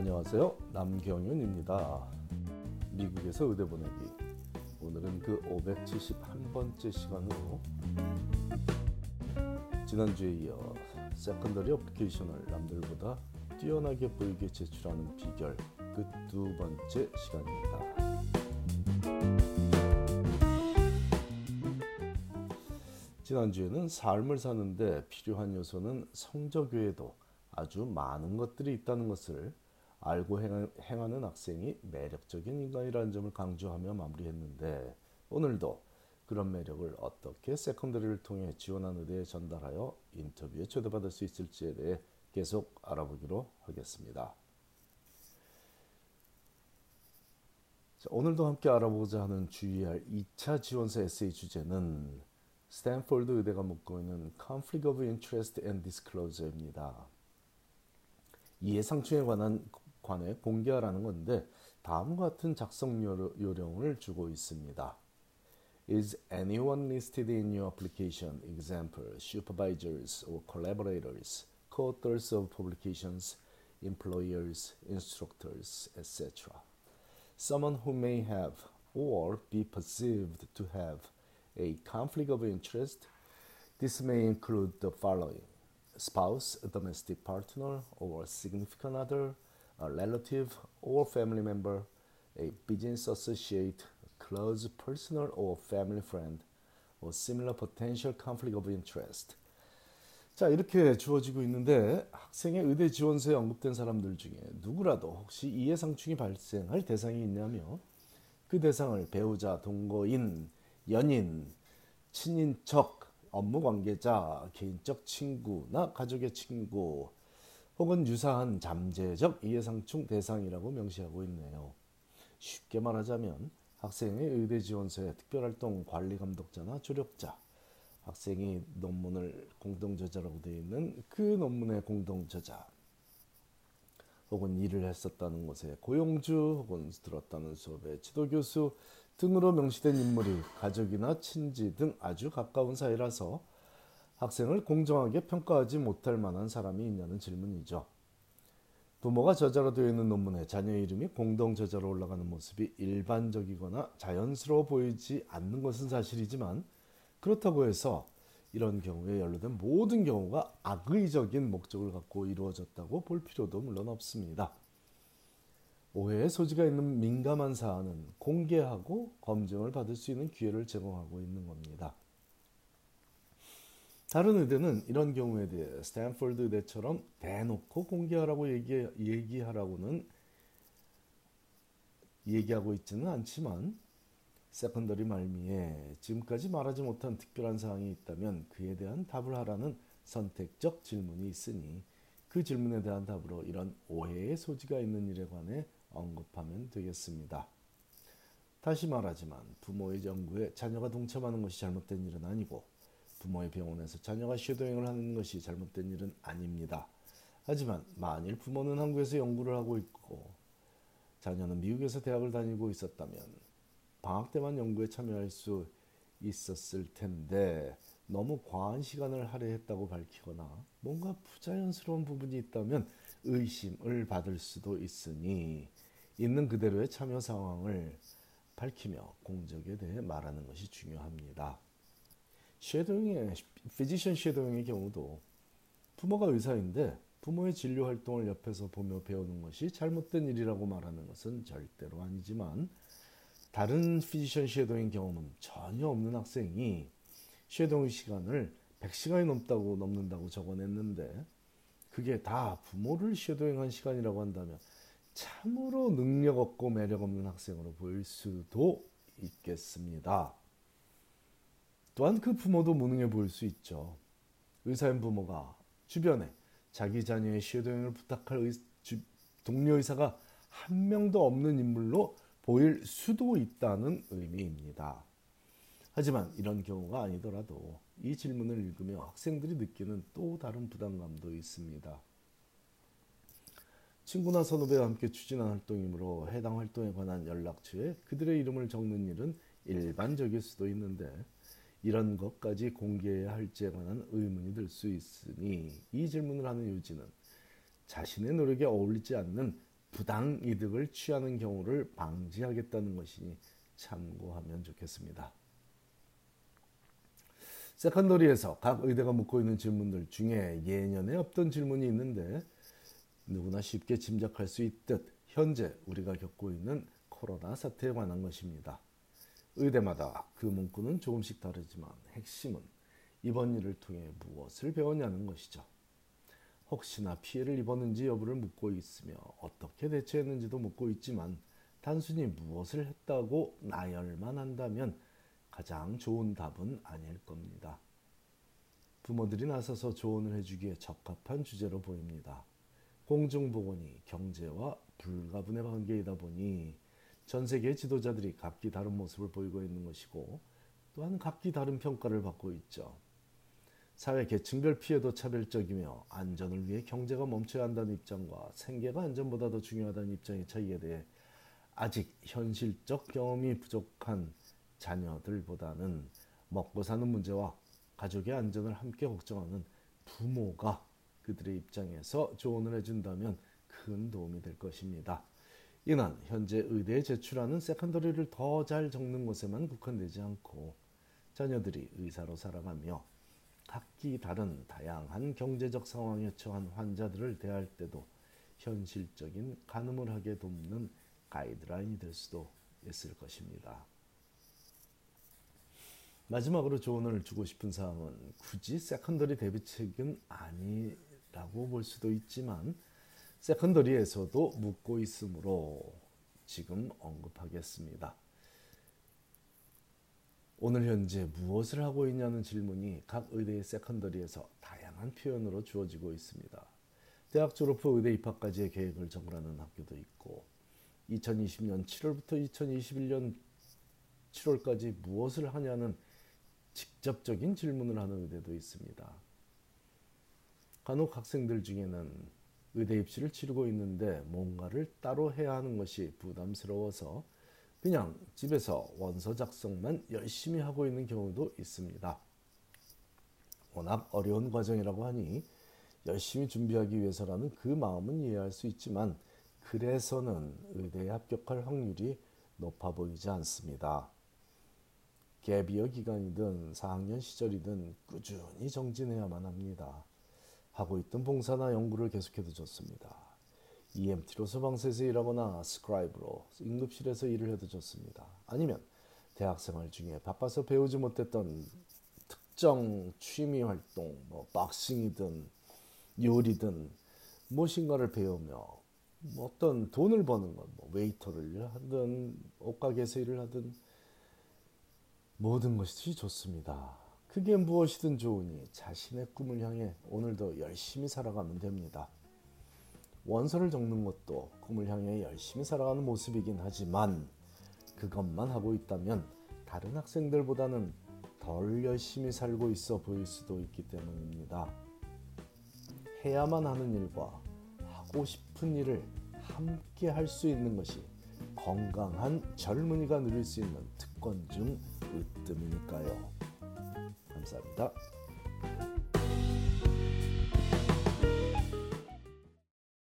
안녕하세요. 남경윤입니다. 미국에서 의대 보내기. 오늘은 그 571번째 시간으로 지난주에 이어 secondary application을 남들보다 뛰어나게 보이게 제출하는 비결 그 두 번째 시간입니다. 지난주에는 삶을 사는데 필요한 요소는 성적 외에도 아주 많은 것들이 있다는 것을 알고 행하는 학생이 매력적인 인간이라는 점을 강조하며 마무리했는데 오늘도 그런 매력을 어떻게 세컨더리를 통해 지원한 의대에 전달하여 인터뷰에 초대받을 수 있을지에 대해 계속 알아보기로 하겠습니다. 자, 오늘도 함께 알아보고자 하는 주의할 2차 지원서 에세이 주제는 스탠포드 의대가 묻고 있는 Conflict of Interest and Disclosure입니다. 이해상충에 관한 관해 공개하라는 건데 다음과 같은 작성 요령을 주고 있습니다. Is anyone listed in your application, example, supervisors or collaborators, co-authors of publications, employers, instructors, etc. Someone who may have or be perceived to have a conflict of interest. This may include the following spouse, domestic partner, or significant other, a relative or family member, a business associate, close personal or family friend, or similar potential conflict of interest. 자, 이렇게 주어지고 있는데 학생의 의대 지원서에 언급된 사람들 중에 누구라도 혹시 이해상충이 발생할 대상이 있냐며 그 대상을 배우자, 동거인, 연인, 친인척, 업무 관계자, 개인적 친구나 가족의 친구 혹은 유사한 잠재적 이해상충 대상이라고 명시하고 있네요. 쉽게 말하자면 학생의 의대 지원서에 특별활동 관리 감독자나 조력자, 학생이 논문을 공동 저자라고 되어 있는 그 논문의 공동 저자, 혹은 일을 했었다는 곳에 고용주 혹은 들었다는 수업의 지도 교수 등으로 명시된 인물이 가족이나 친지 등 아주 가까운 사이라서 학생을 공정하게 평가하지 못할 만한 사람이 있냐는 질문이죠. 부모가 저자로 되어 있는 논문에 자녀 이름이 공동 저자로 올라가는 모습이 일반적이거나 자연스러워 보이지 않는 것은 사실이지만 그렇다고 해서 이런 경우에 연루된 모든 경우가 악의적인 목적을 갖고 이루어졌다고 볼 필요도 물론 없습니다. 오해의 소지가 있는 민감한 사안은 공개하고 검증을 받을 수 있는 기회를 제공하고 있는 겁니다. 다른 의대는 이런 경우에 대해 스탠포드 의대처럼 대놓고 공개하라고 얘기, 얘기하라고는 얘기하고 있지는 않지만 secondary 말미에 지금까지 말하지 못한 특별한 사항이 있다면 그에 대한 답을 하라는 선택적 질문이 있으니 그 질문에 대한 답으로 이런 오해의 소지가 있는 일에 관해 언급하면 되겠습니다. 다시 말하지만 부모의 연구에 자녀가 동참하는 것이 잘못된 일은 아니고 부모의 병원에서 자녀가 쉐도잉을 하는 것이 잘못된 일은 아닙니다. 하지만 만일 부모는 한국에서 연구를 하고 있고 자녀는 미국에서 대학을 다니고 있었다면 방학 때만 연구에 참여할 수 있었을 텐데 너무 과한 시간을 할애했다고 밝히거나 뭔가 부자연스러운 부분이 있다면 의심을 받을 수도 있으니 있는 그대로의 참여 상황을 밝히며 공적에 대해 말하는 것이 중요합니다. 쉐도잉의 피지션 쉐도잉의 경우도 부모가 의사인데 부모의 진료 활동을 옆에서 보며 배우는 것이 잘못된 일이라고 말하는 것은 절대로 아니지만 다른 physician shadowing 경험은 전혀 없는 학생이 shadowing 시간을 100시간이 넘다고 넘는다고 적어냈는데 그게 다 부모를 shadowing한 시간이라고 한다면 참으로 능력 없고 매력 없는 학생으로 보일 수도 있겠습니다. 또한 그 부모도 무능해 보일 수 있죠. 의사인 부모가 주변에 자기 자녀의 shadowing을 부탁할 의, 주, 동료 의사가 한 명도 없는 인물로 보일 수도 있다는 의미입니다. 하지만 이런 경우가 아니더라도 이 질문을 읽으며 학생들이 느끼는 또 다른 부담감도 있습니다. 친구나 선후배와 함께 추진한 활동이므로 해당 활동에 관한 연락처에 그들의 이름을 적는 일은 일반적일 수도 있는데 이런 것까지 공개해야 할지에 관한 의문이 들 수 있으니 이 질문을 하는 요지는 자신의 노력에 어울리지 않는 부당 이득을 취하는 경우를 방지하겠다는 것이니 참고하면 좋겠습니다. 세컨더리에서 각 의대가 묻고 있는 질문들 중에 예년에 없던 질문이 있는데 누구나 쉽게 짐작할 수 있듯 현재 우리가 겪고 있는 코로나 사태에 관한 것입니다. 의대마다 그 문구는 조금씩 다르지만 핵심은 이번 일을 통해 무엇을 배웠냐는 것이죠. 혹시나 피해를 입었는지 여부를 묻고 있으며 어떻게 대처했는지도 묻고 있지만 단순히 무엇을 했다고 나열만 한다면 가장 좋은 답은 아닐 겁니다. 부모들이 나서서 조언을 해주기에 적합한 주제로 보입니다. 공중보건이 경제와 불가분의 관계이다 보니 전 세계 지도자들이 각기 다른 모습을 보이고 있는 것이고 또한 각기 다른 평가를 받고 있죠. 사회 계층별 피해도 차별적이며 안전을 위해 경제가 멈춰야 한다는 입장과 생계가 안전보다 더 중요하다는 입장의 차이에 대해 아직 현실적 경험이 부족한 자녀들보다는 먹고 사는 문제와 가족의 안전을 함께 걱정하는 부모가 그들의 입장에서 조언을 해준다면 큰 도움이 될 것입니다. 이는 현재 의대에 제출하는 세컨더리를 더 잘 적는 것에만 국한되지 않고 자녀들이 의사로 살아가며 각기 다른 다양한 경제적 상황에 처한 환자들을 대할 때도 현실적인 가늠을 하게 돕는 가이드라인이 될 수도 있을 것입니다. 마지막으로 조언을 주고 싶은 사항은 굳이 secondary 대비책은 아니라고 볼 수도 있지만 secondary에서도 묻고 있으므로 지금 언급하겠습니다. 오늘 현재 무엇을 하고 있냐는 질문이 각 의대의 세컨더리에서 다양한 표현으로 주어지고 있습니다. 대학 졸업 후 의대 입학까지의 계획을 적으라는 학교도 있고 2020년 7월부터 2021년 7월까지 무엇을 하냐는 직접적인 질문을 하는 의대도 있습니다. 간혹 학생들 중에는 의대 입시를 치르고 있는데 뭔가를 따로 해야 하는 것이 부담스러워서 그냥 집에서 원서 작성만 열심히 하고 있는 경우도 있습니다. 워낙 어려운 과정이라고 하니 열심히 준비하기 위해서라는 그 마음은 이해할 수 있지만 그래서는 의대에 합격할 확률이 높아 보이지 않습니다. 갭이어 기간이든 4학년 시절이든 꾸준히 정진해야만 합니다. 하고 있던 봉사나 연구를 계속해도 좋습니다. EMT로 소방서에서 일하거나 scribe로 응급실에서 일을 해도 좋습니다. 아니면 대학생활 중에 바빠서 배우지 못했던 특정 취미 활동, 뭐 boxing이든 요리든 무엇인가를 배우며 뭐 어떤 돈을 버는 것, 뭐 웨이터를 하든 옷가게에서 일을 하든 모든 것이 좋습니다. 그게 무엇이든 좋으니 자신의 꿈을 향해 오늘도 열심히 살아가면 됩니다. 원서를 적는 것도 꿈을 향해 열심히 살아가는 모습이긴 하지만 그것만 하고 있다면 다른 학생들보다는 덜 열심히 살고 있어 보일 수도 있기 때문입니다. 해야만 하는 일과 하고 싶은 일을 함께 할 수 있는 것이 건강한 젊은이가 누릴 수 있는 특권 중 으뜸이니까요. 감사합니다.